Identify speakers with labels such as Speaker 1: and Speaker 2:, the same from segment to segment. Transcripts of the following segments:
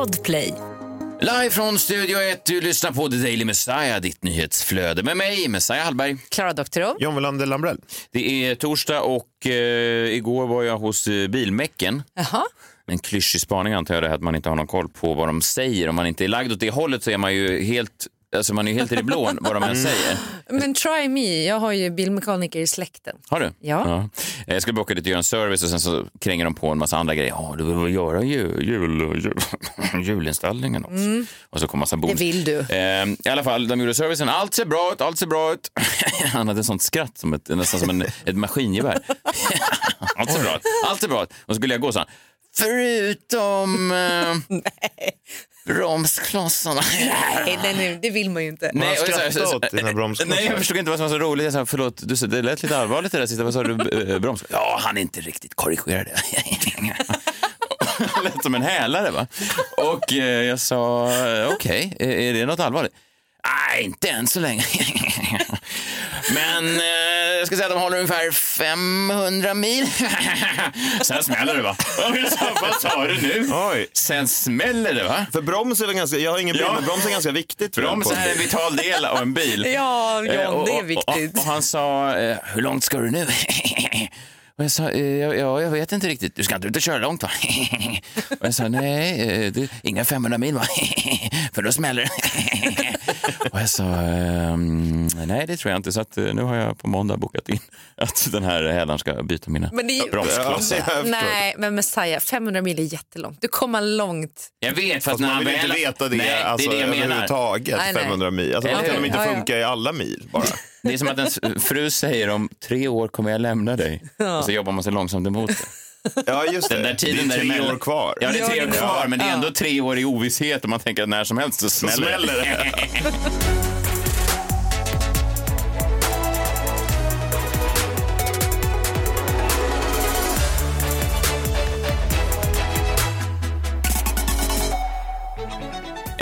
Speaker 1: Podplay.
Speaker 2: Live från Studio 1, du lyssnar på The Daily Messiah, ditt nyhetsflöde med mig, Messiah Hallberg.
Speaker 1: Klara Doktorow.
Speaker 3: John Welander Lambrell.
Speaker 2: Det är torsdag och eh, igår var jag hos eh, Bilmäcken.
Speaker 1: Jaha.
Speaker 2: En klyschig spaning antar jag det här att man inte har någon koll på vad de säger. Om man inte är lagd åt det hållet så är man ju helt, alltså man är helt i det blå vad de än säger.
Speaker 1: Men try me, jag har ju bilmekaniker i släkten.
Speaker 2: Har du?
Speaker 1: Ja.
Speaker 2: Eh, Jag skulle bara åka dit och göra en service och sen så kränger de på en massa andra grejer. Ja, du vill väl göra jul, jul, jul, julinställningen också. Och så kommer massa bonus.
Speaker 1: Det vill du.
Speaker 2: Eh, I alla fall, de gjorde servicen. Allt ser bra ut, allt ser bra ut. Han hade ett sånt skratt, som ett, nästan som en, ett maskingevär. allt ser bra ut, allt ser bra ut. Och så skulle jag gå så han. Förutom eh, bromsklossarna.
Speaker 1: Nej, nej, nej, det vill man ju inte.
Speaker 3: Man
Speaker 2: och så-
Speaker 3: skrattar
Speaker 2: så- så-
Speaker 3: åt dina bromsklossar.
Speaker 2: Nej, jag förstod inte vad som var så roligt. Jag sa, förlåt, du, det lät lite allvarligt det där sista. Vad sa du? Eh, Broms? Ja, han är inte riktigt korrigerad. Lät som en hälare, va? Och eh, jag sa, okej, är- är det något allvarligt? Nej, inte än så länge. Men eh, jag ska säga att de håller ungefär 500 mil. Sen smäller det, va? Och Vad sa du nu?
Speaker 3: Oj.
Speaker 2: Sen smäller det, va?
Speaker 3: För broms är väl ganska, jag har ingen bil,
Speaker 2: Ja.
Speaker 3: men broms är ganska viktigt.
Speaker 2: Broms är en vital del av en bil.
Speaker 1: Ja,
Speaker 2: Eh,
Speaker 1: John,
Speaker 2: och-
Speaker 1: det är
Speaker 2: och- Och,
Speaker 1: viktigt.
Speaker 2: och han sa, eh, hur långt ska du nu? Och jag sa, eh, ja, ja, jag vet inte riktigt. Du ska inte ut och köra långt va? Och jag sa, nej, eh, du, inga 500 mil va? För då smäller det. Och jag sa, ehm, nej det tror jag inte. Så att, eh, nu har jag på måndag bokat in att den här hälaren ska byta mina
Speaker 1: Men det är ju-
Speaker 2: bromsklossar.
Speaker 1: Nej, men Messiah, 500 mil är jättelångt. Du kommer långt.
Speaker 2: Jag vet, för att
Speaker 3: Fast
Speaker 2: när
Speaker 3: man
Speaker 2: han
Speaker 3: vill inte
Speaker 2: väl...
Speaker 3: veta det,
Speaker 2: nej,
Speaker 3: alltså,
Speaker 2: det är det jag menar.
Speaker 3: överhuvudtaget,
Speaker 1: Nej, nej.
Speaker 3: 500 mil. Alltså,
Speaker 2: Eller
Speaker 3: varför kan de
Speaker 2: hur?
Speaker 3: inte
Speaker 1: Ja, ja.
Speaker 3: funka i alla mil bara?
Speaker 2: Det är som att ens fru säger om tre år kommer jag lämna dig. Och så jobbar man sig långsamt emot det.
Speaker 3: Ja, just det.
Speaker 2: Den där tiden
Speaker 3: det är tre
Speaker 2: däremellan.
Speaker 3: år kvar.
Speaker 2: Ja, det är tre år
Speaker 1: Ja,
Speaker 2: kvar, men det är ändå tre år i ovisshet och man tänker att när som helst så smäller,
Speaker 3: smäller det.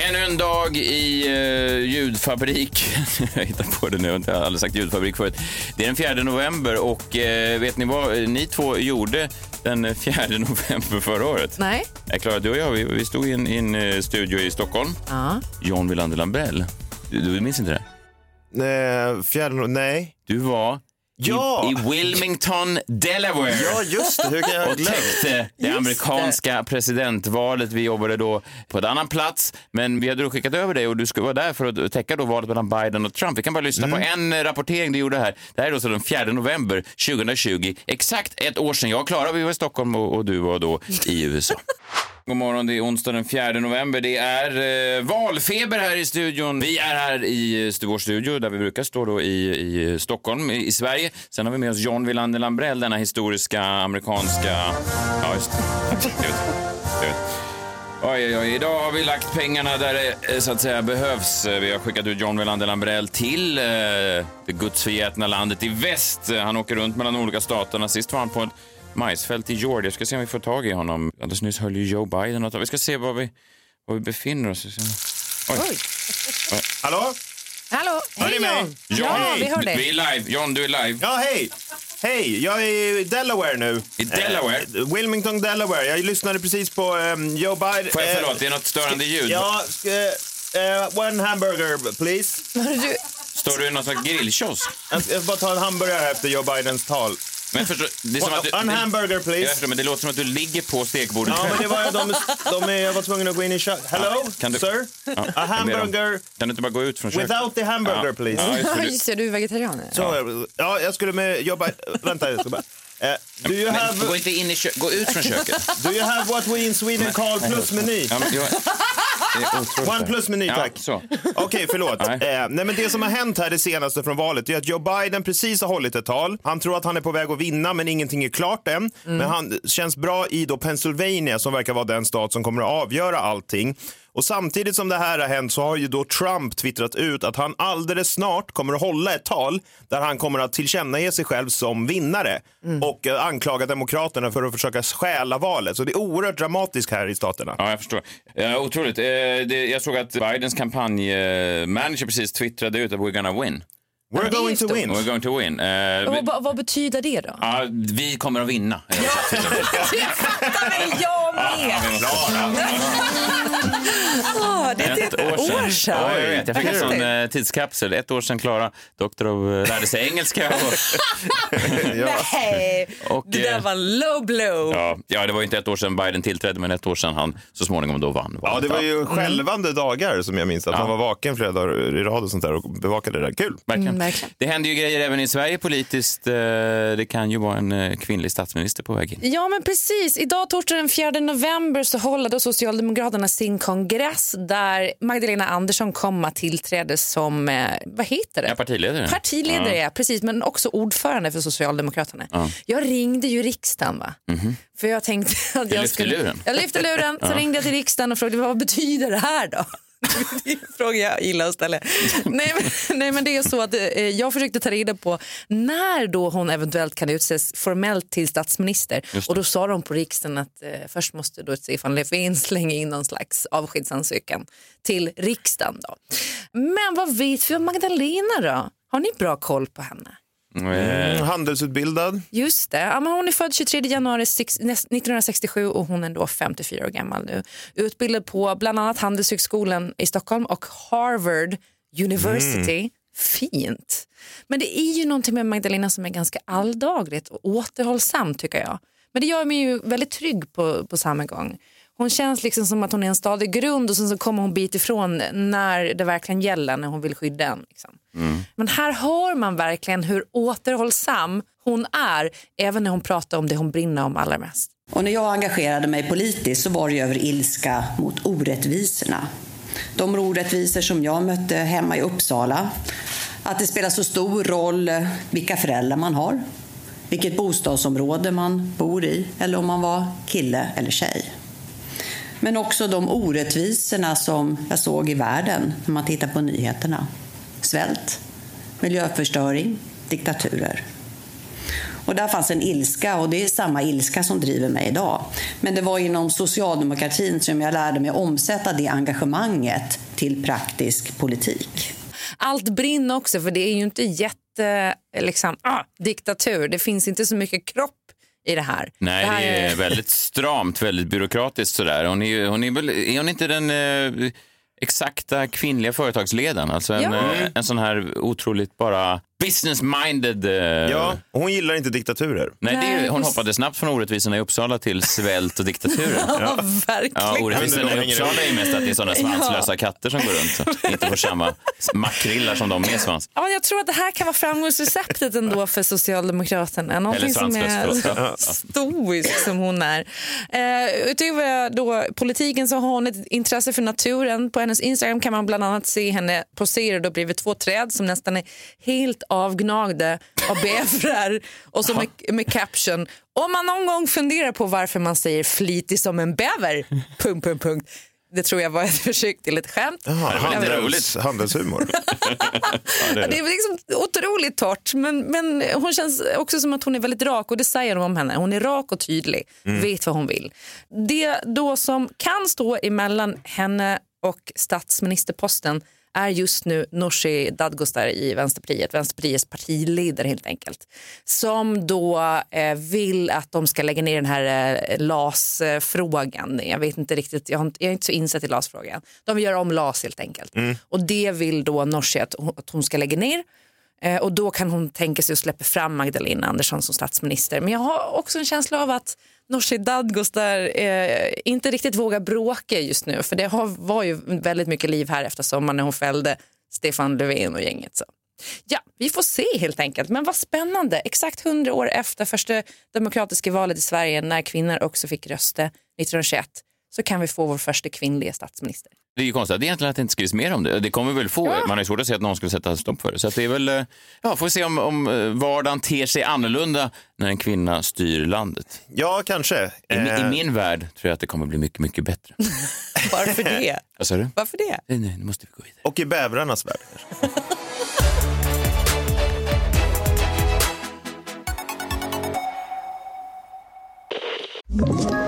Speaker 2: Ännu en dag i uh, ljudfabrik. jag hittar på det nu, jag har aldrig sagt ljudfabrik förut. Det är den 4 november och eh, vet ni vad eh, ni två gjorde den 4 november förra året?
Speaker 1: Nej.
Speaker 2: Klara, du och jag, vi, vi stod i en, i en eh, studio i Stockholm.
Speaker 1: Ja.
Speaker 2: John Wilander Lambrell. Du, du minns inte det?
Speaker 3: Eh, fjärde, nej.
Speaker 2: Du var
Speaker 3: Ja.
Speaker 2: i, i Wilmington, Delaware.
Speaker 3: Ja, just det. Hur kan jag
Speaker 2: och täckte det amerikanska presidentvalet. Vi jobbade då på en annan plats, men vi hade då skickat över dig och du skulle vara där för att täcka då valet mellan Biden och Trump. Vi kan bara lyssna på en eh, rapportering du gjorde här. Det här är då så den 4 november 2020. Exakt ett år sedan jag och Klara vi var i Stockholm och, och du var då i USA. God morgon, det är onsdag den 4 november. Det är eh, valfeber här i studion. Vi är här i eh, vår studio där vi brukar stå då i, i eh, Stockholm, i, i Sverige. Sen har vi med oss John Wilander Lambrell, denna historiska amerikanska... Ja, just det. Oj, oj, oj. Idag har vi lagt pengarna där det eh, så att säga behövs. Vi har skickat ut John Wilander Lambrell till eh, det gudsförgätna landet i väst. Han åker runt mellan de olika staterna. Sist var han på ett majsfält i Georgia. Jag ska se om vi får tag i honom. Alldeles nyss höll ju Joe Biden något. Vi ska se var vi, var vi befinner oss. Oj.
Speaker 1: Oj.
Speaker 3: Hallå?
Speaker 1: Hallå,
Speaker 3: Hör ni mig?
Speaker 1: John. Ja,
Speaker 3: Hej.
Speaker 1: vi hör dig.
Speaker 2: Vi är live. John, du är live.
Speaker 3: Ja, hej. Hej, jag är i Delaware nu.
Speaker 2: I Delaware?
Speaker 3: Eh, Wilmington, Delaware. Jag lyssnade precis på um, Joe Biden.
Speaker 2: Får jag
Speaker 3: eh,
Speaker 2: förlåt, det är något störande ljud.
Speaker 3: Ja, eh, one hamburger please.
Speaker 2: Står du i någon slags grillkiosk?
Speaker 3: Jag ska bara ta en hamburgare här efter Joe Bidens tal.
Speaker 2: Men förstå, det är som att du,
Speaker 3: One hamburger
Speaker 2: jag
Speaker 3: please.
Speaker 2: förstår, men det låter som att du ligger på stekbordet
Speaker 3: Ja, men det var de, de, jag var tvungen att gå in i kök. Hello,
Speaker 2: Kan du-
Speaker 3: sir?
Speaker 2: Ja,
Speaker 3: A
Speaker 2: jag
Speaker 3: hamburger
Speaker 2: Kan du inte bara gå ut från köket?
Speaker 3: without the hamburger
Speaker 2: Ja.
Speaker 3: please.
Speaker 2: Ja, just det.
Speaker 1: just det, du är vegetarian.
Speaker 3: Så, ja, jag skulle med jobba... Vänta, jag ska bara... Eh, do, you
Speaker 2: Men
Speaker 3: have,
Speaker 2: gå inte in i kö- gå ut från köket.
Speaker 3: do you have what we in Sweden call plusmeny?
Speaker 2: Ja, men jag.
Speaker 3: One plus-meny,
Speaker 2: ja,
Speaker 3: tack.
Speaker 2: Så.
Speaker 3: Okej, förlåt.
Speaker 2: Nej.
Speaker 3: Eh, nej, men det som har hänt här det senaste från valet är att Joe Biden precis har hållit ett tal. Han tror att han är på väg att vinna, men ingenting är klart än. Men han känns bra i då Pennsylvania som verkar vara den stat som kommer att avgöra allting. Och samtidigt som det här har hänt så har ju då Trump twittrat ut att han alldeles snart kommer att hålla ett tal där han kommer att tillkännage sig själv som vinnare och anklagar anklaga demokraterna för att försöka stjäla valet. Så det är oerhört dramatiskt här i staterna.
Speaker 2: Ja, jag förstår. Eh, otroligt. Eh, det, jag såg att Bidens kampanjmanager precis twittrade ut att we're gonna win.
Speaker 3: We're
Speaker 1: det är
Speaker 3: going to win.
Speaker 2: We're going to win. Eh,
Speaker 1: Och
Speaker 2: vi,
Speaker 1: vad, vad betyder det då?
Speaker 2: ja, vi kommer att vinna.
Speaker 1: Jag fattar mig, jag med! Ja, det är
Speaker 2: Ett år sedan. Ja, jag vet. Jag fick en sån eh, tidskapsel. Ett år sedan Klara, doktor och lärde sig engelska. Och,
Speaker 1: Nej,
Speaker 2: Och,
Speaker 1: det där
Speaker 2: eh,
Speaker 1: var low blow.
Speaker 2: ja, ja, det var inte ett år sedan Biden tillträdde, men ett år sedan han så småningom då vann.
Speaker 3: Ja, det var ju
Speaker 1: Mm.
Speaker 3: skälvande dagar som jag minns. Att
Speaker 2: Ja.
Speaker 3: man var vaken flera dagar i rad och sånt där och bevakade det där. Kul!
Speaker 2: Verkligen.
Speaker 1: Mm, verkligen.
Speaker 2: Det händer ju grejer även i Sverige politiskt. Eh, Det kan ju vara en eh, kvinnlig statsminister på väg in.
Speaker 1: Ja, men precis. Idag, torsdag den 4 november, så håller då Socialdemokraterna sin kongress där Magdalena Andersson kommer att tillträda som, eh, vad heter det?
Speaker 2: Ja, partiledare.
Speaker 1: Partiledare, ja. precis, men också ordförande för Socialdemokraterna. Jag ringde ju riksdagen, va? för jag tänkte att jag
Speaker 2: lyfte
Speaker 1: skulle...
Speaker 2: luren?
Speaker 1: Jag lyfte luren, så ringde jag till riksdagen och frågade vad betyder det här då? Det är en fråga jag gillar att ställa. Nej men, nej, men det är så att eh, jag försökte ta reda på när då hon eventuellt kan utses formellt till statsminister. Och då sa de på riksdagen att eh, först måste då Stefan Löfven slänga in någon slags avskedsansökan till riksdagen. Då. Men vad vet vi om Magdalena då? Har ni bra koll på henne?
Speaker 3: Mm, handelsutbildad.
Speaker 1: Just det. Ja, men hon är född 23 januari sex- näst- 1967 och hon är då 54 år gammal nu. Utbildad på bland annat Handelshögskolan i Stockholm och Harvard University. Fint. Men det är ju någonting med Magdalena som är ganska alldagligt och återhållsamt tycker jag. Men det gör mig ju väldigt trygg på, på samma gång. Hon känns liksom som att hon är en stadig grund och sen så kommer hon bit ifrån när det verkligen gäller, när hon vill skydda en. Liksom. Men här hör man verkligen hur återhållsam hon är, även när hon pratar om det hon brinner om allra mest.
Speaker 4: Och när jag engagerade mig politiskt så var det över ilska mot orättvisorna. De orättvisor som jag mötte hemma i Uppsala. Att det spelar så stor roll vilka föräldrar man har, vilket bostadsområde man bor i eller om man var kille eller tjej. Men också de orättvisorna som jag såg i världen när man tittar på nyheterna. Svält, miljöförstöring, diktaturer. Och där fanns en ilska och det är samma ilska som driver mig idag. Men det var inom socialdemokratin som jag lärde mig omsätta det engagemanget till praktisk politik.
Speaker 1: Allt brinner också, för det är ju inte jätte... Eh, liksom, ah, diktatur, det finns inte så mycket kropp i det här.
Speaker 2: Nej,
Speaker 1: det här
Speaker 2: det är väldigt stramt, väldigt byråkratiskt sådär. Hon är, hon är, väl, är hon inte den eh, exakta kvinnliga företagsledaren? Alltså en,
Speaker 1: Ja.
Speaker 2: eh, en sån här otroligt bara business-minded... Eh,
Speaker 3: Ja, och hon gillar inte diktaturer.
Speaker 2: Nej, det är, hon hoppade snabbt från orättvisorna i Uppsala till svält och diktaturen.
Speaker 1: Ja, verkligen.
Speaker 2: Ja, orättvisorna
Speaker 3: Men
Speaker 2: i Uppsala är ju mest att det är sådana svanslösa katter som går runt och inte får samma makrillar som de med svans.
Speaker 1: Ja, jag tror att det här kan vara framgångsreceptet ändå för Socialdemokraterna. Någonting som
Speaker 2: svanslös,
Speaker 1: är
Speaker 2: förlåt.
Speaker 1: stoisk som hon är. Eh, utöver då politiken så har hon ett intresse för naturen. På hennes Instagram kan man bland annat se henne posera då bredvid två träd som nästan är helt avgnagda av bävrar och så med, med caption om man någon gång funderar på varför man säger flitig som en bäver. Punkt, punkt, punkt. Det tror jag var ett försök till ett skämt.
Speaker 2: Lite
Speaker 3: handels, handelshumor.
Speaker 1: Ja, det är liksom otroligt torrt, men, men hon känns också som att hon är väldigt rak och det säger de om henne. Hon är rak och tydlig, vet vad hon vill. Det då som kan stå emellan henne och statsministerposten är just nu Nooshi Dadgostar i Vänsterpartiet, Vänsterpartiets partiledare helt enkelt. Som då eh, vill att de ska lägga ner den här eh, LAS-frågan. Jag vet inte riktigt, jag, har jag är inte så insatt i LAS-frågan. De vill göra om LAS helt enkelt. Och det vill då Nooshi att, hon- att hon ska lägga ner. Eh, och då kan hon tänka sig att släppa fram Magdalena Andersson som statsminister. Men jag har också en känsla av att Nooshi Dadgostar eh, inte riktigt vågar bråka just nu. För det har, var ju väldigt mycket liv här efter sommaren när hon fällde Stefan Löfven och gänget. Så. Ja, vi får se helt enkelt. Men vad spännande. Exakt hundra år efter första demokratiska valet i Sverige när kvinnor också fick rösta 1921 så kan vi få vår första kvinnliga statsminister.
Speaker 2: Det är ju konstigt att egentligen att det inte skrivs mer om det. Det kommer vi väl få. Man har ju svårt att se att någon skulle sätta stopp för det. Så att det är väl, eh, ja, får vi se om, om eh, vardagen ter sig annorlunda när en kvinna styr landet.
Speaker 3: Ja, kanske.
Speaker 2: I, I
Speaker 3: Eh,
Speaker 2: min värld tror jag att det kommer bli mycket, mycket bättre.
Speaker 1: Varför det?
Speaker 2: Vad sa du?
Speaker 1: Varför det?
Speaker 2: Nej, nej, nu måste vi gå vidare.
Speaker 3: Och i bävrarnas värld.
Speaker 5: Ett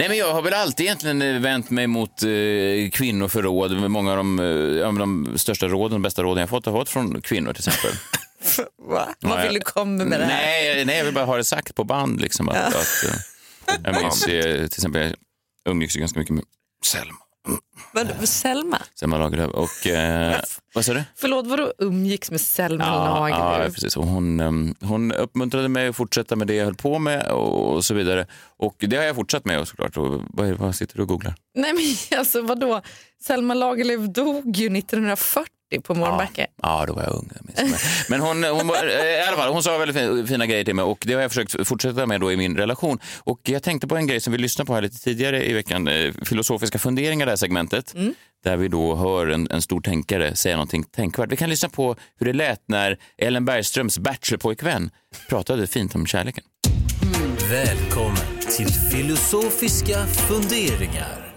Speaker 2: Nej, men jag har väl alltid egentligen eh, vänt mig mot eh, kvinnor för råd. Många av de, eh, ja, de största råden, de bästa råden jag fått har fått från kvinnor till exempel.
Speaker 1: Va? Vad vill du komma med det här?
Speaker 2: nej, nej, jag vill bara ha det sagt på band. Liksom, att, att, eh, jag minns till exempel, jag umgicks ju ganska mycket med Selma.
Speaker 1: Vad, Selma?
Speaker 2: Selma Lagerlöf. Och, eh, vad sa du?
Speaker 1: Förlåt, vadå umgicks med Selma
Speaker 2: Ja, ja,
Speaker 1: Lagerlöf?
Speaker 2: precis. Hon, em, hon uppmuntrade mig att fortsätta med det jag höll på med och, så vidare. Och det har jag fortsatt med såklart. Och vad, vad sitter du och googlar?
Speaker 1: Nej men alltså vadå? Selma Lagerlöf dog ju 1940 på Mornbacka.
Speaker 2: Ja, då var jag ung. jag. Men hon, hon, var, eh, i alla fall, hon sa väldigt fin- fina grejer till mig och det har jag försökt fortsätta med då i min relation. Och jag tänkte på en grej som vi lyssnade på här lite tidigare i veckan, eh, filosofiska funderingar, det här segmentet. Där vi då hör en, en stor tänkare säga någonting tänkvärt. Vi kan lyssna på hur det lät när Ellen Bergströms bachelorpojkvän pratade fint om kärleken.
Speaker 6: Välkommen till filosofiska funderingar.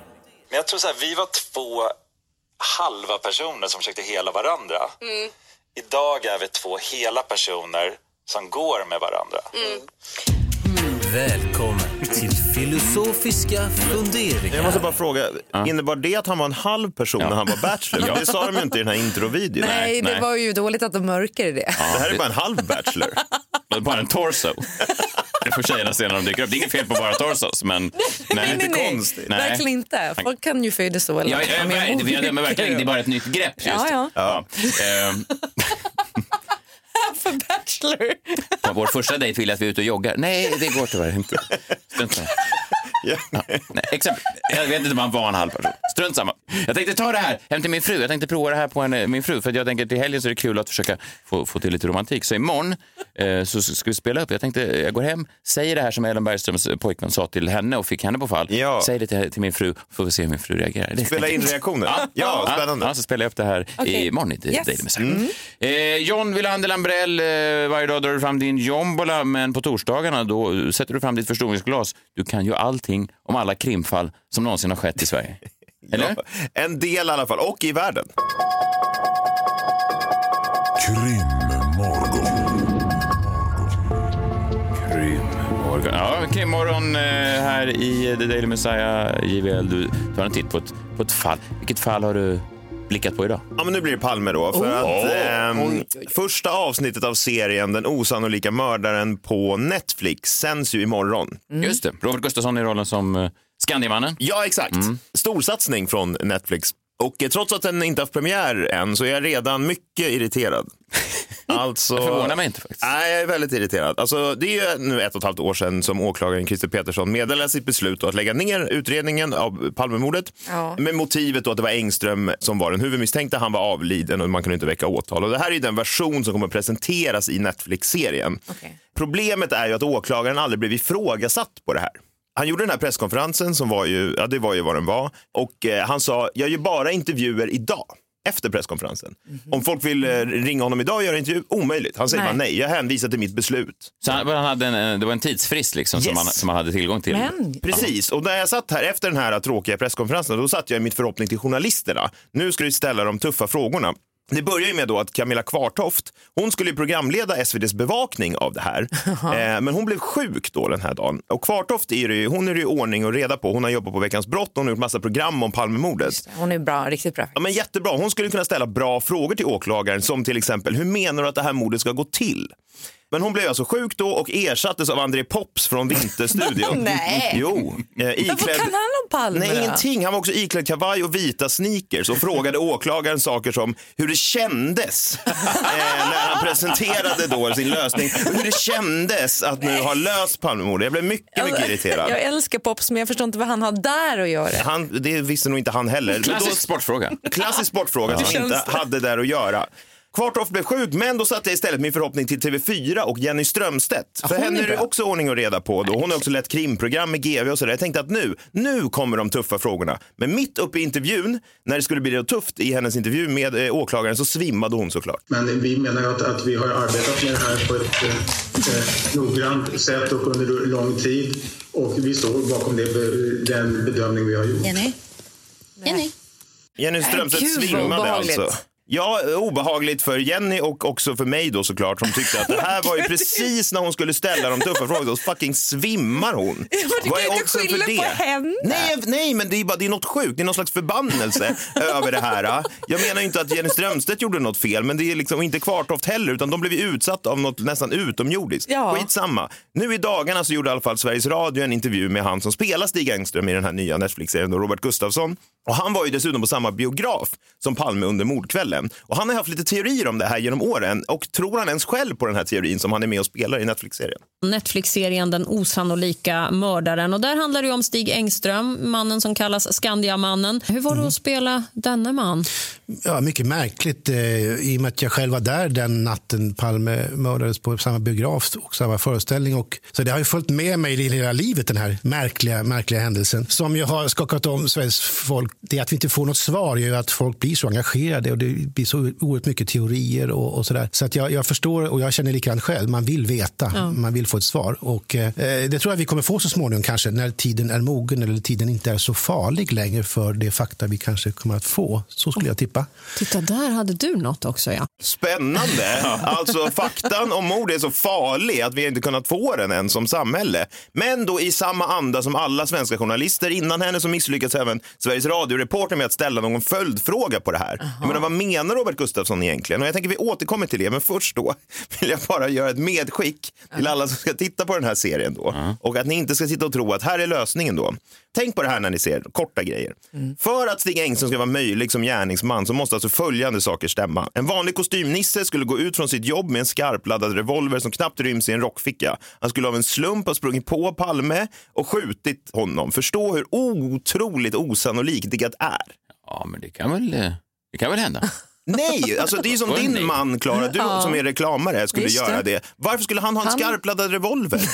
Speaker 7: Men jag tror så här, vi var två halva personer som försökte hela varandra. Idag är vi två hela personer som går med varandra.
Speaker 6: Välkommen till filosofiska funderingar.
Speaker 3: Jag måste bara fråga, innebar det att han var en halv person när han var bachelor? Det sa de ju inte i den här introvideon.
Speaker 1: Nej, det
Speaker 2: nej.
Speaker 1: var ju dåligt att de mörkade det.
Speaker 3: Det här är bara en halv bachelor.
Speaker 2: Bara en torso. Det får tjejerna se när de dyker upp. Det är inget fel på bara torsos, men...
Speaker 1: Nej, nej, nej.
Speaker 3: konstigt.
Speaker 2: Nej.
Speaker 1: Verkligen inte. Folk kan ju födas så. Eller
Speaker 2: Ja, ja, ja,
Speaker 1: om
Speaker 2: det, det, men verkligen, det är bara ett nytt grepp. Just.
Speaker 1: Ja, ja.
Speaker 2: Ehm,
Speaker 1: För Bachelor.
Speaker 2: på vår första dejt vill jag att vi är ute och joggar. Nej, det går tyvärr inte.
Speaker 3: Ja.
Speaker 2: Nej, exempel. Jag vet inte om han var en halv person. Strunt samma. Jag tänkte ta det här hem till min fru. Jag tänkte prova det här på en, min fru. För att jag tänker till helgen så är det kul att försöka få, få till lite romantik. Så imorgon eh, så ska vi spela upp. Jag tänkte jag går hem, säger det här som Ellen Bergströms pojkvän sa till henne och fick henne på fall.
Speaker 3: Ja.
Speaker 2: Säg det till, till min fru, får vi se hur min fru reagerar. Det
Speaker 3: Spela in
Speaker 2: tänker jag.
Speaker 3: reaktioner. Ja, spännande.
Speaker 2: Ja, så spelar jag upp det här
Speaker 1: Okej.
Speaker 2: imorgon i
Speaker 1: Yes.
Speaker 2: Daily Messiah. Eh, John Wilander Lambrell, eh, varje dag drar du fram din jombola, men på torsdagarna då sätter du fram ditt förstoringsglas. Du kan ju allting om alla krimfall som någonsin har skett i Sverige. Eller?
Speaker 3: Ja, en del i alla fall, och i världen.
Speaker 2: Krimmorgon. Ja, krimmorgon eh, här i The Daily Messiah. JVL, du tar en titt på ett, på ett fall. Vilket fall har du blickat på idag?
Speaker 3: Ja, men nu blir det Palme då. För att, ehm, Första avsnittet av serien Den osannolika mördaren på Netflix sänds ju imorgon.
Speaker 2: Just det, Robert Gustafsson i rollen som eh, Skandiamannen.
Speaker 3: Ja, exakt. Storsatsning från Netflix. Och eh, trots att den inte haft premiär än så är jag redan mycket irriterad. Alltså...
Speaker 2: Det förvånar mig inte faktiskt.
Speaker 3: Nej, jag är väldigt irriterad. Alltså, det är ju nu ett och ett halvt år sedan som åklagaren Christer Petersson meddelade sitt beslut att lägga ner utredningen av Palmemordet.
Speaker 1: Ja.
Speaker 3: Med motivet då att det var Engström som var den huvudmisstänkta. Han var avliden och man kunde inte väcka åtal. Och det här är ju den version som kommer presenteras i Netflix-serien.
Speaker 1: Okej.
Speaker 3: Problemet är ju att åklagaren aldrig blev ifrågasatt på det här. Han gjorde den här presskonferensen som var ju, ja det var ju vad den var. Och eh, han sa, jag gör bara intervjuer idag. Efter presskonferensen. Om folk vill eh, ringa honom idag och göra intervju, omöjligt. Han säger
Speaker 1: Nej.
Speaker 3: bara nej, jag hänvisar till mitt beslut.
Speaker 2: Så han, han hade en, en- det var en tidsfrist liksom, som,
Speaker 3: Yes.
Speaker 2: han, som han hade tillgång till.
Speaker 1: Men
Speaker 3: Precis, och när jag satt här efter den här tråkiga presskonferensen, då satt jag i mitt förhoppning till journalisterna. Nu ska du ställa de tuffa frågorna. Det börjar ju med då att Camilla Kvartoft, hon skulle programleda SVTs bevakning av det här. Eh, men hon blev sjuk då den här dagen. Och Kvartoft är ju, hon är ju ordning och reda på. Hon har jobbat på Veckans brott, hon har gjort massa program om Palmemordet.
Speaker 1: hon är bra, riktigt bra.
Speaker 3: Ja, men jättebra. Hon skulle kunna ställa bra frågor till åklagaren som till exempel, hur menar du att det här mordet ska gå till? Men hon blev alltså sjuk då och ersattes av André Pops från Vinterstudion.
Speaker 1: Nej.
Speaker 3: Jo. Eh, iklädd...
Speaker 1: vad kan han om Palme
Speaker 3: Nej, ingenting. Han var också iklädd kavaj och vita sneakers och frågade åklagaren saker som hur det kändes eh, när han presenterade då sin lösning. Hur det kändes att nu ha löst Palmemordet. Jag blev mycket, mycket irriterad.
Speaker 1: Jag älskar Pops men jag förstår inte vad han har där att göra.
Speaker 3: Han, det visste nog inte han heller.
Speaker 2: Klassisk
Speaker 3: då-
Speaker 2: sportfråga.
Speaker 3: Klassisk sportfråga som
Speaker 1: Det
Speaker 3: inte hade där att göra. Kvartoft blev sjuk, men då satte jag istället min förhoppning till TV4 och Jenny Strömstedt. För henne
Speaker 1: är
Speaker 3: det också ordning och reda på. Då. Hon har också lett krimprogram med GV och sådär. Jag tänkte att nu, nu kommer de tuffa frågorna. Men mitt uppe i intervjun, när det skulle bli det tufft i hennes intervju med eh, åklagaren, så svimmade hon såklart.
Speaker 8: Men vi menar att, att vi har arbetat med det här på ett eh, noggrant sätt och under lång tid. Och vi står bakom det, den bedömning vi har gjort.
Speaker 9: Jenny? Jenny?
Speaker 3: Jenny Strömstedt svimmade alltså. Ja, obehagligt för Jenny och också för mig då såklart som tyckte att det här var ju precis när hon skulle ställa de tuffa frågorna. Då fucking svimmar hon.
Speaker 1: du
Speaker 3: Vad
Speaker 1: kan
Speaker 3: är
Speaker 1: inte skylla på henne.
Speaker 3: Nej, nej men det är, bara, det är något sjukt. Det är någon slags förbannelse över det här. Jag menar ju inte att Jenny Strömstedt gjorde något fel, men det är liksom inte Kvartoft heller, utan de blev ju utsatta av något nästan utomjordiskt.
Speaker 1: Ja.
Speaker 3: Skitsamma. Nu i dagarna så gjorde i alla fall Sveriges Radio en intervju med han som spelar Stig Engström i den här nya Netflix-serien, Robert Gustafsson. Och han var ju dessutom på samma biograf som Palme under mordkvällen. Och han har haft lite teorier om det här genom åren. Och tror han ens själv på den här teorin som han är med och spelar i Netflix-serien?
Speaker 10: Netflix-serien Den osannolika mördaren. Och där handlar det om Stig Engström, mannen som kallas Skandiamannen. Hur var det att spela denne man?
Speaker 11: Ja, mycket märkligt eh, i och med att jag själv var där den natten Palme mördades på samma biograf och samma föreställning. Och, så det har ju följt med mig i hela livet den här märkliga, märkliga händelsen som ju har skakat om Sveriges folk. Det att vi inte får något svar gör ju att folk blir så engagerade och det blir så oerhört mycket teorier och, och sådär. Så att jag, jag förstår och jag känner likadant själv. Man vill veta,
Speaker 10: Ja.
Speaker 11: man vill få ett svar. Och eh, det tror jag vi kommer få så småningom kanske när tiden är mogen eller tiden inte är så farlig längre för det fakta vi kanske kommer att få. Så skulle jag tippa.
Speaker 10: Titta, där hade du något också. ja.
Speaker 3: Spännande. Alltså faktan om mord är så farlig att vi inte kunnat få den än som samhälle. Men då i samma anda som alla svenska journalister innan henne så misslyckades även Sveriges Radio-reporter med att ställa någon följdfråga på det här. Jag menar, vad menar Robert Gustafsson egentligen? Och jag tänker vi återkommer till det, men först då vill jag bara göra ett medskick till alla som ska titta på den här serien då. Och att ni inte ska sitta och tro att här är lösningen då. Tänk på det här när ni ser korta grejer. För att Stig Engström ska vara möjlig som gärningsman så måste alltså följande saker stämma. En vanlig kostymnisse skulle gå ut från sitt jobb med en skarpladdad revolver som knappt ryms i en rockficka. Han skulle av en slump ha sprungit på Palme och skjutit honom. Förstå hur otroligt osannolikt det är.
Speaker 2: Ja, men det kan väl, eh, det kan väl hända.
Speaker 3: Nej, alltså det är som din man Klara, du
Speaker 1: Ja.
Speaker 3: som är reklamare skulle
Speaker 1: Just
Speaker 3: göra det. Varför skulle han ha en
Speaker 1: Han-
Speaker 3: skarpladdad revolver?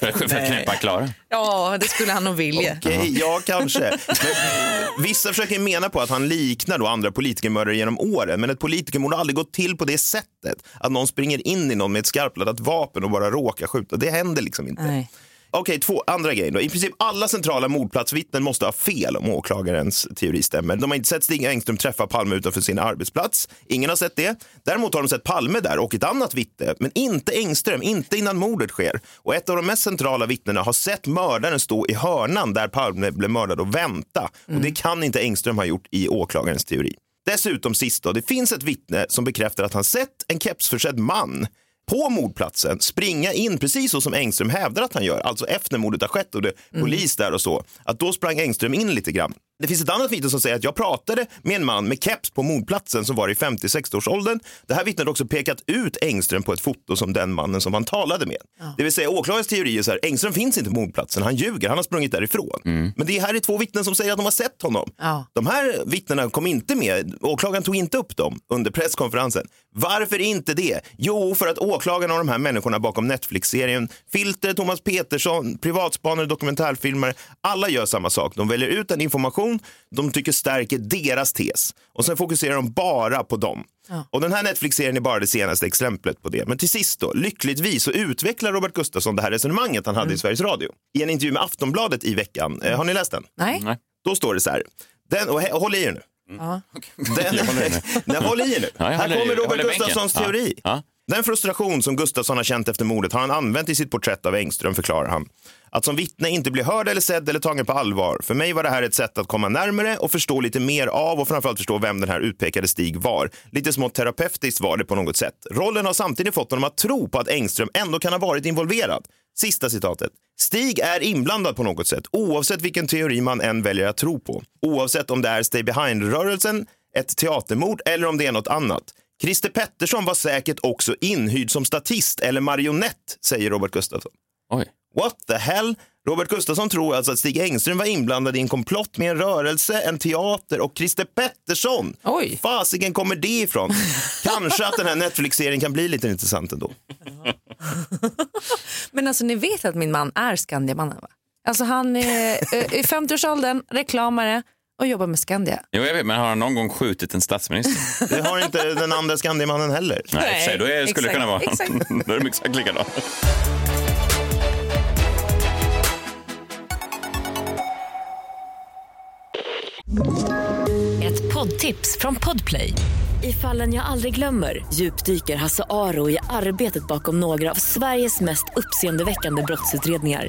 Speaker 2: För, för att knäppa Klara.
Speaker 1: Ja, det skulle han nog vilja.
Speaker 3: Okej, ja kanske. Men, vissa försöker mena på att han liknar då andra politikermördare genom åren, men ett politikermord har aldrig gått till på det sättet. Att någon springer in i någon med ett skarpladdat vapen och bara råkar skjuta. Det händer liksom inte.
Speaker 1: Nej.
Speaker 3: Okej, två andra grejer då. I princip alla centrala mordplatsvittnen måste ha fel om åklagarens teori stämmer. De har inte sett Stig Engström träffa Palme utanför sin arbetsplats. Ingen har sett det. Däremot har de sett Palme där och ett annat vittne, men inte Engström, inte innan mordet sker. Och ett av de mest centrala vittnena har sett mördaren stå i hörnan där Palme blev mördad och vänta. Och det kan inte Engström ha gjort i åklagarens teori. Dessutom sist då, det finns ett vittne som bekräftar att han sett en kepsförsedd man på mordplatsen springa in precis så som Engström hävdar att han gör, alltså efter mordet har skett och det är polis där och så, att då sprang Engström in lite grann. Det finns ett annat vittne som säger att jag pratade med en man med keps på mordplatsen som var i 50-60-årsåldern. Det här vittnet har också pekat ut Engström på ett foto som den mannen som han talade med. Det vill säga åklagarens teori är så här, Engström finns inte på mordplatsen, han ljuger, han har sprungit därifrån. Men det här är två vittnen som säger att de har sett honom.
Speaker 1: Ja.
Speaker 3: De här vittnena kom inte med, åklagaren tog inte upp dem under presskonferensen. Varför inte det? Jo, för att åklagaren och de här människorna bakom Netflix-serien, Filter, Thomas Petersson, privatspanare, dokumentärfilmare, alla gör samma sak. De väljer ut en information de tycker stärker deras tes och sen fokuserar de bara på dem. Och den här Netflix-serien är bara det senaste exemplet på det. Men till sist då, lyckligtvis så utvecklar Robert Gustafsson det här resonemanget han hade i Sveriges Radio. I en intervju med Aftonbladet i veckan. Eh, har ni läst den?
Speaker 1: Nej.
Speaker 2: Nej.
Speaker 3: Då står det så här. Den, och, håll i er nu.
Speaker 1: Ja.
Speaker 3: Den,
Speaker 2: Jag håller i nu.
Speaker 3: Nej, håll i er nu.
Speaker 2: Ja, jag
Speaker 3: här
Speaker 2: håller i-
Speaker 3: kommer Robert. Gustafssons
Speaker 2: Ja.
Speaker 3: teori.
Speaker 2: Ja.
Speaker 3: Den frustration som Gustafsson har känt efter mordet har han använt i sitt porträtt av Engström, förklarar han. Att som vittne inte bli hörd eller sedd eller tagen på allvar. För mig var det här ett sätt att komma närmare och förstå lite mer av och framförallt förstå vem den här utpekade Stig var. Lite smått terapeutiskt var det på något sätt. Rollen har samtidigt fått honom att tro på att Engström ändå kan ha varit involverad. Sista citatet. Stig är inblandad på något sätt, oavsett vilken teori man än väljer att tro på. Oavsett om det är Stay Behind-rörelsen, ett teatermord eller om det är något annat. Christer Pettersson var säkert också inhyrd som statist eller marionett, säger Robert Gustafsson.
Speaker 2: Oj.
Speaker 3: What the hell? Robert Gustafsson tror alltså att Stig Engström var inblandad i en komplott med en rörelse, en teater och Christer Pettersson.
Speaker 1: Oj.
Speaker 3: Fasiken kommer det ifrån? Kanske att den här Netflix-serien kan bli lite intressant ändå.
Speaker 1: Men alltså ni vet att min man är Skandiamannen va? Alltså han är eh, i 50-årsåldern, reklamare och jobbar med Skandia.
Speaker 2: Jo, jag vet, men har han någon gång skjutit en statsminister?
Speaker 3: Det har inte den andra Skandiamannen heller.
Speaker 2: Nej, för sig, då är, skulle det kunna vara.
Speaker 1: exakt.
Speaker 2: då är de exakt likadana.
Speaker 5: Ett poddtips från Podplay. I fallen jag aldrig glömmer djupdyker Hasse Aro i arbetet bakom några av Sveriges mest uppseendeväckande brottsutredningar.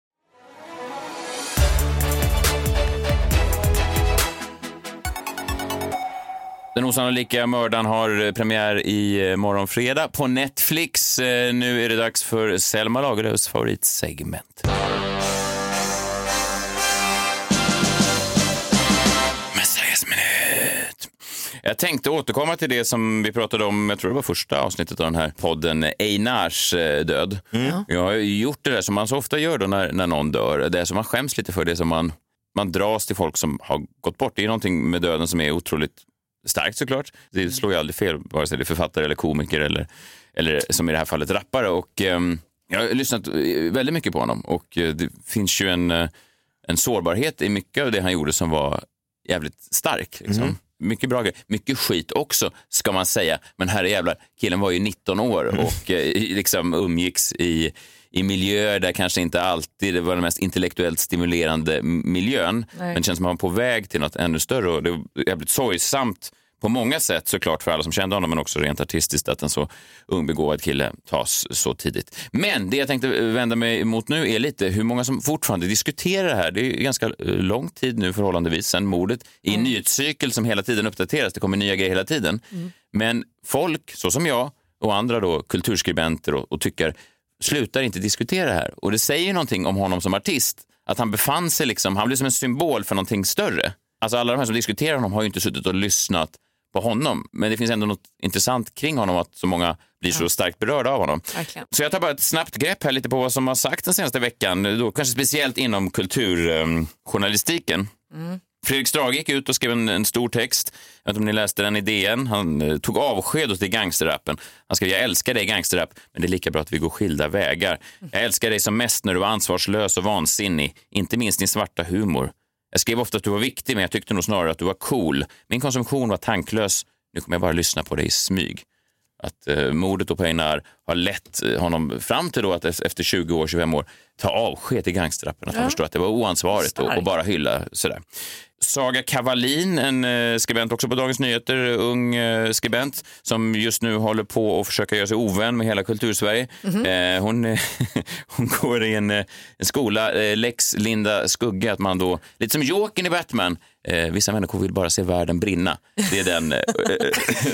Speaker 2: Den osannolika mördaren har eh, premiär i eh, morgon fredag på Netflix. Eh, Nu är det dags för Selma Lagerlöfs favoritsegment. Jag tänkte återkomma till det som vi pratade om, jag tror det var första avsnittet av den här podden, Einars död. Jag har gjort det där som man så ofta gör då när, när någon dör. Det som man skäms lite för, det som man, man dras till folk som har gått bort. Det är någonting med döden som är otroligt starkt såklart. Det slår ju aldrig fel, vare sig det är författare eller komiker eller, eller som i det här fallet rappare. Och, ehm, jag har lyssnat eh, väldigt mycket på honom och eh, det finns ju en, eh, en sårbarhet i mycket av det han gjorde som var jävligt stark. Liksom.
Speaker 3: Mm.
Speaker 2: Mycket bra grejer. Mycket skit också, ska man säga. Men herre jävlar, killen var ju 19 år och eh, liksom umgicks i, i miljöer där kanske inte alltid det var den mest intellektuellt stimulerande miljön.
Speaker 1: Nej.
Speaker 2: Men det känns som att han var på väg till något ännu större. Och det var jävligt sorgsamt på många sätt såklart för alla som kände honom men också rent artistiskt att en så ung begåvad kille tas så tidigt. Men det jag tänkte vända mig emot nu är lite hur många som fortfarande diskuterar det här. Det är ganska eh, lång tid nu förhållandevis sedan mordet i en nyhetscykel som hela tiden uppdateras. Det kommer nya grejer hela tiden. Men folk, så som jag och andra då, kulturskribenter och, och tycker slutar inte diskutera det här. Och det säger ju någonting om honom som artist. Att han befann sig liksom, han blev som en symbol för någonting större. Alltså alla de här som diskuterar honom har ju inte suttit och lyssnat på honom. Men det finns ändå något intressant kring honom att så många blir så starkt berörda av honom.
Speaker 1: Verkligen.
Speaker 2: Så jag tar bara ett snabbt grepp här lite på vad som har sagt den senaste veckan. Då kanske speciellt inom kulturjournalistiken.
Speaker 1: Mm.
Speaker 2: Fredrik Strage gick ut och skrev en, en stor text. Jag vet inte om ni läste den i DN. Han eh, tog avsked hos gangsterrappen. Han skrev, jag älskar dig gangsterrap, men det är lika bra att vi går skilda vägar. Jag älskar dig som mest när du var ansvarslös och vansinnig, inte minst din svarta humor. Jag skrev ofta att du var viktig, men jag tyckte nog snarare att du var cool. Min konsumtion var tanklös. Nu kommer jag bara lyssna på dig i smyg. Att eh, mordet på Einar har lett eh, honom fram till då att efter 20 år, 25 år ta avsked i gangsterrappen. Att han
Speaker 1: Ja.
Speaker 2: förstår att det var oansvarigt och, och bara hylla sådär. Saga Kavalin, en eh, skribent också på Dagens Nyheter, ung eh, skribent som just nu håller på att försöka göra sig ovän med hela kultursverige.
Speaker 1: Mhm.
Speaker 2: Eh, hon, hon går i en, en skola, Lex Linda Skugga, att man då, lite som Jokern i Batman, eh, vissa människor vill bara se världen brinna. Det är den... Eh,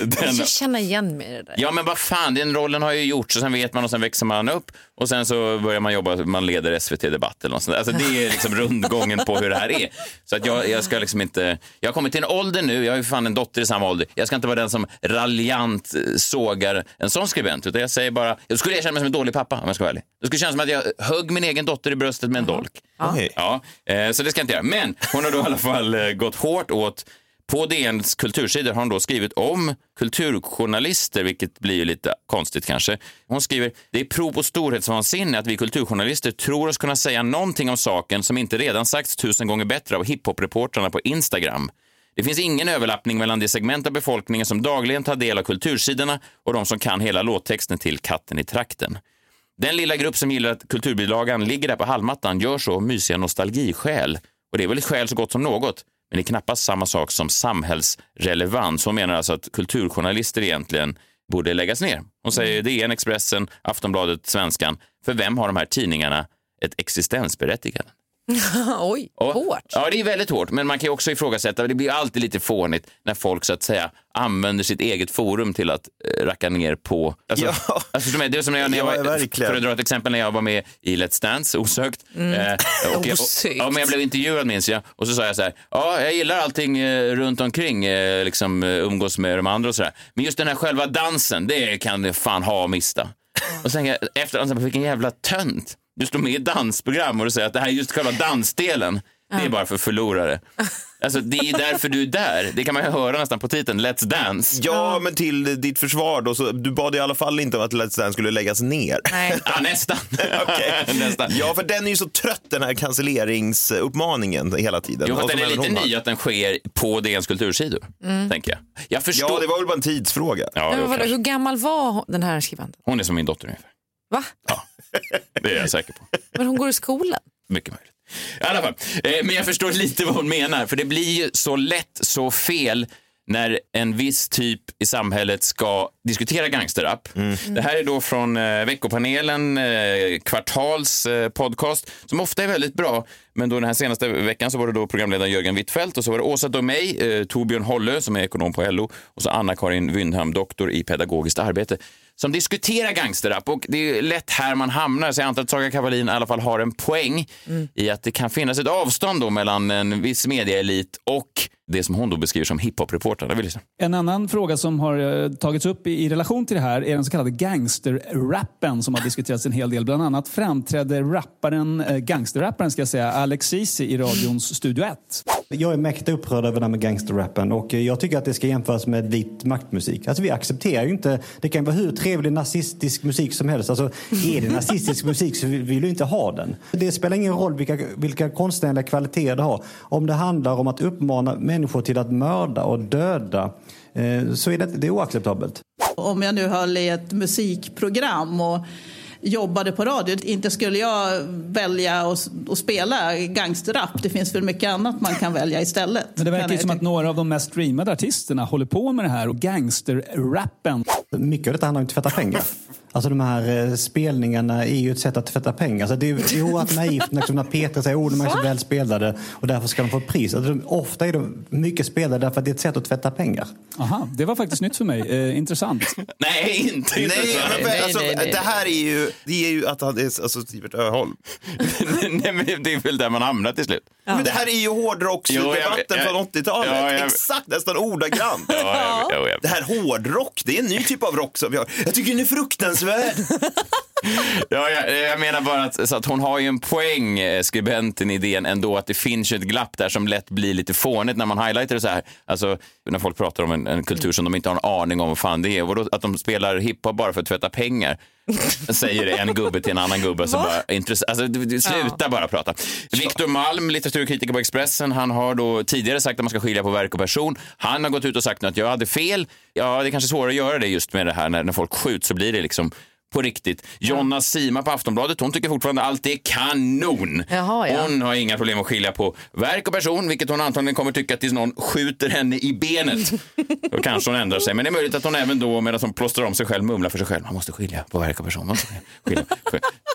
Speaker 2: den
Speaker 1: Jag känner igen mig i det där.
Speaker 2: Ja men vad fan, den rollen har ju gjorts och sen vet man och sen växer man upp och sen så börjar man jobba, man leder SVT Debatt eller något sånt. Alltså det är liksom rundgången på hur det här är. Så att jag, jag ska liksom inte, jag har kommit till en ålder nu, jag har ju fan en dotter i samma ålder, jag ska inte vara den som raljant eh, sågar en sån skribent utan jag säger bara, då skulle jag känna mig som en dålig pappa om jag ska vara ärlig. Det skulle kännas som att jag högg min egen dotter i bröstet med en dolk.
Speaker 3: Okej.
Speaker 2: Ja, eh, så det ska jag inte göra. Men hon har då i alla fall eh, gått hårt åt på DNs kultursidor har hon då skrivit om kulturjournalister, vilket blir ju lite konstigt kanske. Hon skriver, det är prov på storhetsvansinne att vi kulturjournalister tror oss kunna säga någonting om saken som inte redan sagts tusen gånger bättre av hiphopreportrarna på Instagram. Det finns ingen överlappning mellan det segment av befolkningen som dagligen tar del av kultursidorna och de som kan hela låttexten till Katten i trakten. Den lilla grupp som gillar att kulturbilagan ligger där på halmmattan gör så av mysiga nostalgiskäl. Och det är väl ett skäl så gott som något. Men det är knappast samma sak som samhällsrelevans. Hon menar alltså att kulturjournalister egentligen borde läggas ner. Hon säger DN, Expressen, Aftonbladet, Svenskan. För vem har de här tidningarna ett existensberättigande?
Speaker 1: Oj,
Speaker 2: Och-
Speaker 1: hårt.
Speaker 2: Ja, det är väldigt hårt, men man kan ju också ifrågasätta, det blir alltid lite fånigt när folk så att säga använder sitt eget forum till att eh, racka ner på... Alltså,
Speaker 3: Ja.
Speaker 2: alltså, det är som när jag, när jag
Speaker 3: Ja,
Speaker 2: var,
Speaker 3: verkligen.
Speaker 2: för att dra ett exempel, när jag var med i Let's Dance, osökt.
Speaker 1: Mm.
Speaker 2: Eh, och jag, och, ja, men jag blev intervjuad minns jag, och så sa jag så här, ja, jag gillar allting eh, runt omkring, eh, liksom eh, umgås med de andra och sådär. Men just den här själva dansen, det kan det fan ha och mista. Och sen jag, efter alltså, vilken jävla tönt. Du står med i dansprogram och du säger att det här är just själva dansdelen. Det är bara för förlorare. Alltså, det är därför du är där. Det kan man ju höra nästan på titeln, Let's Dance.
Speaker 3: Ja, men till ditt försvar då, så du bad i alla fall inte om att Let's Dance skulle läggas ner.
Speaker 1: Nej.
Speaker 2: Ja, nästan.
Speaker 3: Okej.
Speaker 2: nästan.
Speaker 3: Ja, för den är ju så trött den här cancelleringsuppmaningen hela tiden.
Speaker 2: Jo,
Speaker 3: Och
Speaker 2: fast den är lite ny att den sker på DNs kultursidor, tänker jag. Jag förstår.
Speaker 3: Ja, det var väl bara en tidsfråga.
Speaker 2: Ja,
Speaker 1: Men vadå, hur gammal var den här skribenten?
Speaker 2: Hon är som min dotter ungefär.
Speaker 1: Va?
Speaker 2: Det är jag säker på.
Speaker 1: Men hon går i skolan?
Speaker 2: Mycket möjligt. I alla fall. Eh, men jag förstår lite vad hon menar, för det blir ju så lätt så fel när en viss typ i samhället ska diskutera gangsterrap. Det här är då från eh, veckopanelen, eh, Kvartals eh, podcast, som ofta är väldigt bra. Men då den här senaste veckan så var det då programledaren Jörgen Wittfeldt och så var det Åsa Domeij, eh, Torbjörn Hollö som är ekonom på LO och så Anna-Karin Wyndham, doktor i pedagogiskt arbete som diskuterar gangsterrap. Och det är lätt här man hamnar, så jag antar att Saga Kavalin i alla fall har en poäng i att det kan finnas ett avstånd då mellan en viss medieelit och det som hon då beskriver som lyssna.
Speaker 12: En annan fråga som har eh, tagits upp i, i relation till det här är den så kallade gangsterrappen som har diskuterats en hel del. Bland annat framträdde rapparen, eh, gangsterrapparen ska jag säga, Alex Ceesay i radions Studio 1.
Speaker 13: Jag är mäktigt upprörd över det här med gangsterrappen och jag tycker att det ska jämföras med vit maktmusik. Alltså vi accepterar ju inte, det kan vara hur trevlig nazistisk musik som helst. Alltså är det nazistisk musik så vill vill du inte ha den. Det spelar ingen roll vilka, vilka konstnärliga kvaliteter det har. Om det handlar om att uppmana människor till att mörda och döda eh, så är det, det är oacceptabelt.
Speaker 14: Om jag nu höll i ett musikprogram och jobbade på radio, inte skulle jag välja att spela gangsterrap. Det finns väl mycket annat man kan välja istället.
Speaker 12: Men det verkar som att några av de mest streamade artisterna håller på med det här och gangsterrappen.
Speaker 13: Mycket av detta handlar om att tvätta pengar. Alltså de här eh, spelningarna är ju ett sätt att tvätta pengar. Alltså det är oerhört naivt liksom, när Peter säger att de är så väl spelade och därför ska de få ett pris. Alltså, de, ofta är de mycket spelade därför att det är ett sätt att tvätta pengar.
Speaker 12: Aha, det var faktiskt nytt för mig. Eh, intressant.
Speaker 2: Nej, inte
Speaker 3: Nej,
Speaker 2: intressant.
Speaker 3: men, alltså, det här är ju, det är ju att han är alltså, Sivert Öholm.
Speaker 2: Nej, men det är väl där man hamnar till slut.
Speaker 3: Men det här är ju hårdrocksdebatten från 80-talet.
Speaker 2: Ja, jag-
Speaker 3: Exakt, nästan ordagrant.
Speaker 2: Ja, jag- jag- jag-
Speaker 3: Det här hårdrock, det är en ny typ av rock som vi har. Jag tycker den är fruktansvärd.
Speaker 2: Ja, jag, eh, jag menar bara att, så att hon har ju en poäng, eh, skribenten, i idén ändå att det finns ju ett glapp där som lätt blir lite fånigt när man highlightar det så här. Alltså när folk pratar om en, en kultur som de inte har en aning om vad fan det är. Och då, att de spelar hiphop bara för att tvätta pengar. Säger en gubbe till en annan gubbe. Som bara, intress- alltså, sluta bara prata. Viktor Malm, litteraturkritiker på Expressen, han har då tidigare sagt att man ska skilja på verk och person. Han har gått ut och sagt att jag hade fel. Ja, det är kanske svårare att göra det just med det här när, när folk skjuts så blir det liksom på riktigt. Jonna Sima på Aftonbladet, hon tycker fortfarande allt är kanon.
Speaker 1: Jaha, ja.
Speaker 2: Hon har inga problem att skilja på verk och person, vilket hon antagligen kommer tycka tills någon skjuter henne i benet. Då kanske hon ändrar sig. Men det är möjligt att hon även då, medan hon plåstrar om sig själv, mumlar för sig själv. Man måste skilja på verk och person. Skilja.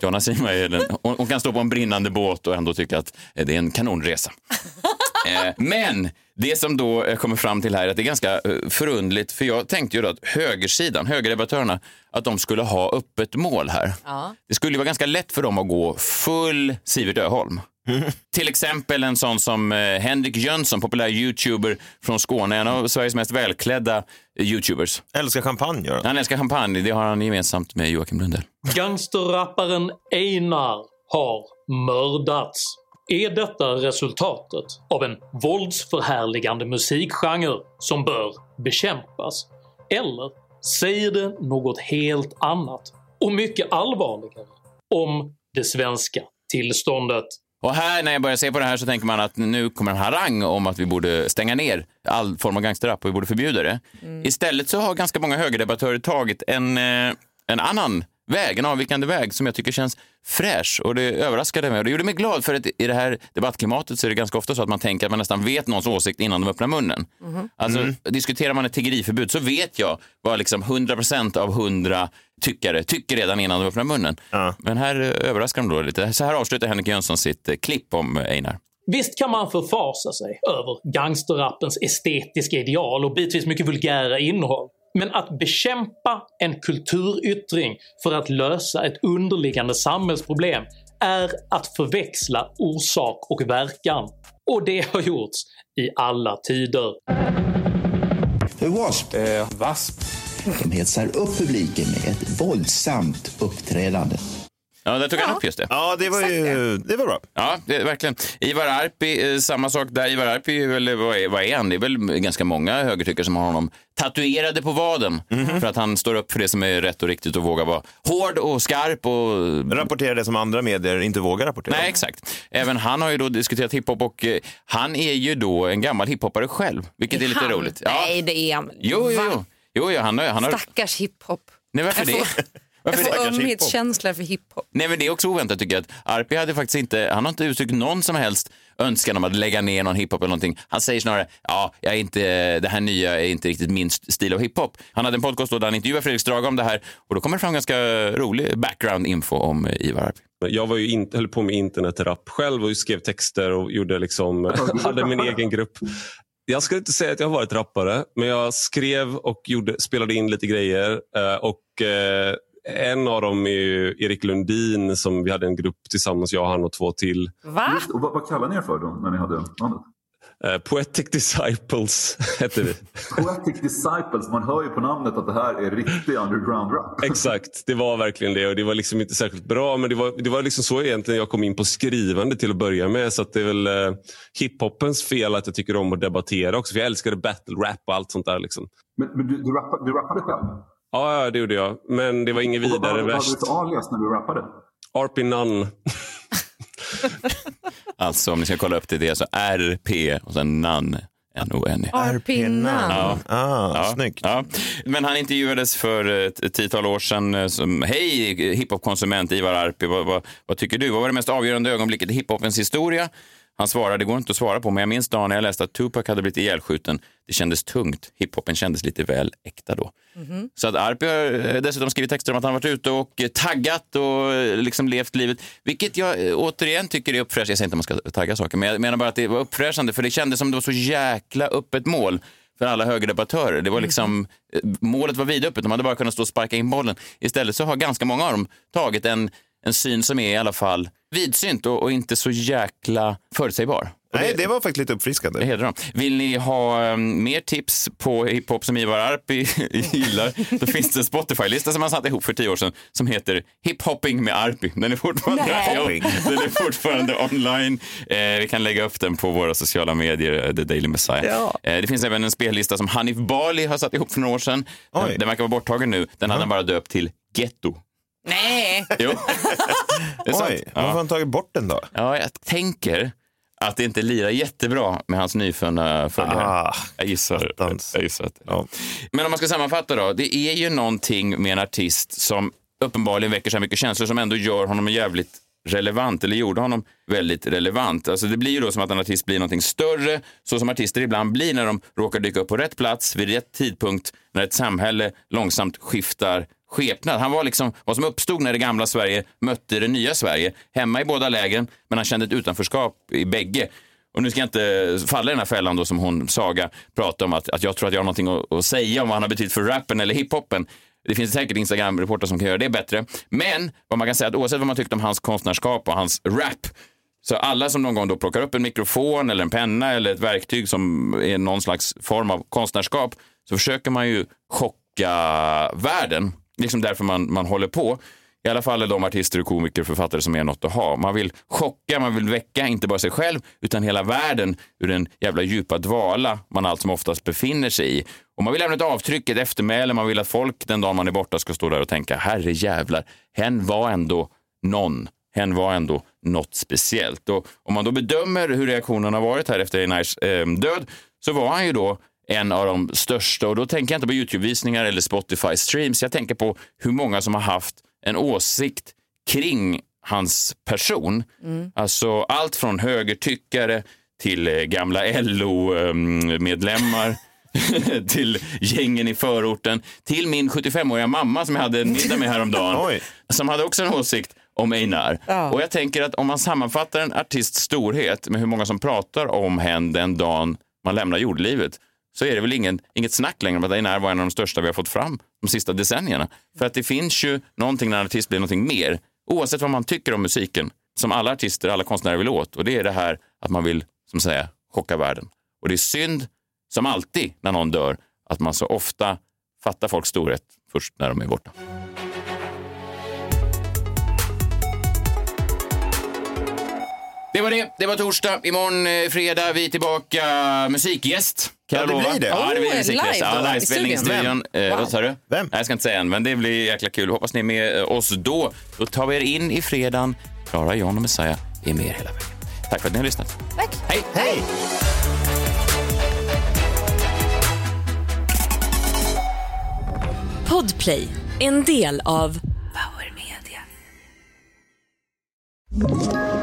Speaker 2: Jonna Sima är den, hon, hon kan stå på en brinnande båt och ändå tycka att det är en kanonresa. Eh, Men det som då eh, kommer fram till här är att det är ganska eh, förundligt, för jag tänkte ju då att högersidan, högerdebattörerna, att de skulle ha öppet mål här.
Speaker 1: Ja.
Speaker 2: Det skulle ju vara ganska lätt för dem att gå full Sivert Öholm. Till exempel en sån som eh, Henrik Jönsson, populär youtuber från Skåne, en av Sveriges mest välklädda youtubers.
Speaker 3: Älskar champagne gör han.
Speaker 2: Han älskar champagne, det har han gemensamt med Joakim Lundell.
Speaker 15: Gangsterrapparen Einar har mördats. Är detta resultatet av en våldsförhärligande musikgenre som bör bekämpas? Eller säger det något helt annat och mycket allvarligare om det svenska tillståndet?
Speaker 2: Och här, när jag börjar se på det här så tänker man att nu kommer en harang om att vi borde stänga ner all form av gangsterrap och vi borde förbjuda det. Istället så har ganska många högerdebattörer tagit en, eh, en annan väg, en avvikande väg som jag tycker känns fräsch och det överraskade mig och det gjorde mig glad för att i det här debattklimatet så är det ganska ofta så att man tänker att man nästan vet någons åsikt innan de öppnar munnen.
Speaker 1: Mhm.
Speaker 2: Alltså,
Speaker 3: Mm.
Speaker 2: Diskuterar man ett tiggeriförbud så vet jag vad liksom 100% av 100 tyckare tycker redan innan de öppnar munnen. Men här eh, överraskar de då lite. Så här avslutar Henrik Jönsson sitt eh, klipp om eh, Einar.
Speaker 15: Visst kan man förfasa sig över gangsterrappens estetiska ideal och bitvis mycket vulgära innehåll. Men att bekämpa en kulturyttring för att lösa ett underliggande samhällsproblem är att förväxla orsak och verkan. Och det har gjorts i alla tider.
Speaker 16: W.A.S.P. Eh, VASP. De hetsar upp publiken med ett våldsamt uppträdande.
Speaker 2: Ja, där tog han upp just det.
Speaker 3: Ja, det var ju det var bra.
Speaker 2: Ja, det är verkligen. Ivar Arpi, eh, samma sak där. Ivar Arpi, är väl, vad, är, vad är han? Det är väl ganska många högertyckare som har honom tatuerade på vaden för att han står upp för det som är rätt och riktigt och vågar vara hård och skarp. Och...
Speaker 3: Rapportera det som andra medier inte vågar rapportera.
Speaker 2: Nej, exakt. Även han har ju då diskuterat hiphop och eh, han är ju då en gammal hiphoppare själv, vilket är, lite
Speaker 1: han?
Speaker 2: roligt. Ja.
Speaker 1: Nej, det är han.
Speaker 2: Jo, jo, jo. jo, jo han, han har...
Speaker 1: Stackars hiphop.
Speaker 2: Nej, varför det?
Speaker 1: Jag får ömhetskänsla för hiphop.
Speaker 2: Nej, men det är också oväntat tycker jag. Att Arpi hade faktiskt inte, han har inte uttryckt någon som helst önskan om att lägga ner någon hiphop eller någonting. Han säger snarare, ja, jag är inte, det här nya är inte riktigt min stil av hiphop. Han hade en podcast då där han intervjuade Fredrik Strage om det här och då kommer det fram ganska rolig background info om eh, Ivar Arpi.
Speaker 17: Jag var ju in, höll på med internetrapp själv och skrev texter och gjorde liksom, hade min egen grupp. Jag ska inte säga att jag har varit rappare, men jag skrev och gjorde, spelade in lite grejer. eh, Och eh, en av dem är ju Erik Lundin som vi hade en grupp tillsammans, jag, han och två till.
Speaker 1: Va?
Speaker 18: Och vad, vad kallar ni er för då, när ni hade namnet?
Speaker 17: Eh, Poetic Disciples hette vi.
Speaker 18: Poetic Disciples, man hör ju på namnet att det här är riktig underground rap.
Speaker 17: Exakt, det var verkligen det och det var liksom inte särskilt bra men det var, det var liksom så egentligen jag kom in på skrivande till att börja med så att det är väl eh, hiphopens fel att jag tycker om att debattera också för jag älskade battle rap och allt sånt där liksom.
Speaker 18: Men, men du, du, rappade, du rappade själv?
Speaker 17: Ja, ja, det gjorde jag men det var inget
Speaker 18: Och vad-
Speaker 17: vidare
Speaker 18: vad hade
Speaker 17: värst.
Speaker 18: du alias när du rappade?
Speaker 17: RP Nunn.
Speaker 2: Alltså om ni ska kolla upp det, det är alltså RP och sen NAN. N-O-N-E.
Speaker 1: Arpinnan.
Speaker 2: Ja.
Speaker 3: Ah,
Speaker 2: snyggt. Ja. Men han intervjuades för ett, ett tiotal år sedan eh, som Hej hiphopkonsument Ivar Arpi, vad, vad, vad tycker du? Vad var det mest avgörande ögonblicket i hiphopens historia? Han svarade, det går inte att svara på, men jag minns dagen när jag läste att Tupac hade blivit ihjälskjuten. Det kändes tungt. Hiphopen kändes lite väl äkta då.
Speaker 1: Mhm.
Speaker 2: Så att Arpi har eh, dessutom skrivit texter om att han varit ute och eh, taggat och eh, liksom levt livet. Vilket jag återigen tycker är uppfräschande. Jag säger inte att man ska tagga saker, men jag menar bara att det var uppfräschande för det kändes som det var så jäkla öppet mål för alla högerdebattörer. Det var liksom, eh, målet var vidöppet, de hade bara kunnat stå och sparka in bollen. Istället så har ganska många av dem tagit en, en syn som är i alla fall vidsynt och, och inte så jäkla förutsägbar. Och
Speaker 3: Nej, det var faktiskt lite uppfriskande.
Speaker 2: det hedrar dem. Vill ni ha um, mer tips på hiphop som Ivar Arpi gillar, då finns det en Spotify-lista som han satte ihop för tio år sedan som heter Hiphopping med Arpi. Den är fortfarande, den är fortfarande online. Eh, vi kan lägga upp den på våra sociala medier, eh, The Daily Messiah.
Speaker 3: Ja.
Speaker 2: Eh, det finns även en spellista som Hanif Bali har satt ihop för några år sedan. Den,
Speaker 3: Oj.
Speaker 2: den verkar vara borttagen nu. Den hade han bara döpt till Ghetto.
Speaker 1: Nej.
Speaker 2: Jo. Det är sant.
Speaker 3: Oj, varför har han tagit bort den då?
Speaker 2: Ja, jag tänker att det inte lirar jättebra med hans nyfunna följare.
Speaker 3: Ah,
Speaker 2: jag gissar, jag gissar att Men om man ska sammanfatta då. Det är ju någonting med en artist som uppenbarligen väcker så här mycket känslor som ändå gör honom jävligt relevant, eller gjorde honom väldigt relevant. Alltså det blir ju då som att en artist blir någonting större, så som artister ibland blir när de råkar dyka upp på rätt plats vid rätt tidpunkt, när ett samhälle långsamt skiftar skepnad. Han var liksom vad som uppstod när det gamla Sverige mötte det nya Sverige. Hemma i båda lägren, men han kände ett utanförskap i bägge. Och nu ska jag inte falla i den här fällan då som hon, Saga, pratade om att, att jag tror att jag har någonting att, att säga om vad han har betytt för rappen eller hiphopen. Det finns säkert Instagram-reportrar som kan göra det bättre. Men vad man kan säga att oavsett vad man tyckte om hans konstnärskap och hans rap så alla som någon gång då plockar upp en mikrofon eller en penna eller ett verktyg som är någon slags form av konstnärskap så försöker man ju chocka världen. Liksom därför man, man håller på. I alla fall är de artister, och komiker och författare som är något att ha. Man vill chocka, man vill väcka inte bara sig själv utan hela världen ur den jävla djupa dvala man allt som oftast befinner sig i. Och man vill lämna ett avtryck, ett eftermäle, man vill att folk den dagen man är borta ska stå där och tänka herre jävlar, hen var ändå någon. Hen var ändå något speciellt. Och om man då bedömer hur reaktionen har varit här efter Einars eh, död så var han ju då en av de största och då tänker jag inte på Youtube-visningar eller Spotify-streams. Jag tänker på hur många som har haft en åsikt kring hans person. Alltså allt från högertyckare till eh, gamla LO-medlemmar. till gängen i förorten, till min 75-åriga mamma som jag hade en middag med häromdagen, som hade också en åsikt om Einar.
Speaker 1: Ja.
Speaker 2: Och jag tänker att om man sammanfattar en artists storhet med hur många som pratar om henne den dagen man lämnar jordlivet, så är det väl ingen, inget snack längre om att Einar var en av de största vi har fått fram de sista decennierna. För att det finns ju någonting när en artist blir någonting mer, oavsett vad man tycker om musiken, som alla artister, alla konstnärer vill åt. Och det är det här att man vill, som säga, chocka världen. Och det är synd, som alltid när någon dör, att man så ofta fattar folks storhet först när de är borta. Det var det. Det var torsdag. Imorgon eh, fredag. Vi är tillbaka. Musikgäst. Kan
Speaker 3: Ja,
Speaker 2: jag
Speaker 3: det
Speaker 2: lova.
Speaker 3: blir det.
Speaker 2: Ja, det blir
Speaker 3: Oh,
Speaker 2: musikgäst.
Speaker 3: live
Speaker 2: Ja,
Speaker 3: i
Speaker 2: livespelning i
Speaker 3: studion.
Speaker 2: Eh. Vad sa du? Vem? Nej, jag ska inte säga än, men det blir jäkla kul. Hoppas ni är med eh, oss då. Då tar vi er in i fredagen. Klara, John och Messiah är med er hela vägen. Tack för att ni har lyssnat.
Speaker 1: Tack.
Speaker 2: Hej!
Speaker 3: Hej!
Speaker 5: Podplay, en del av Ett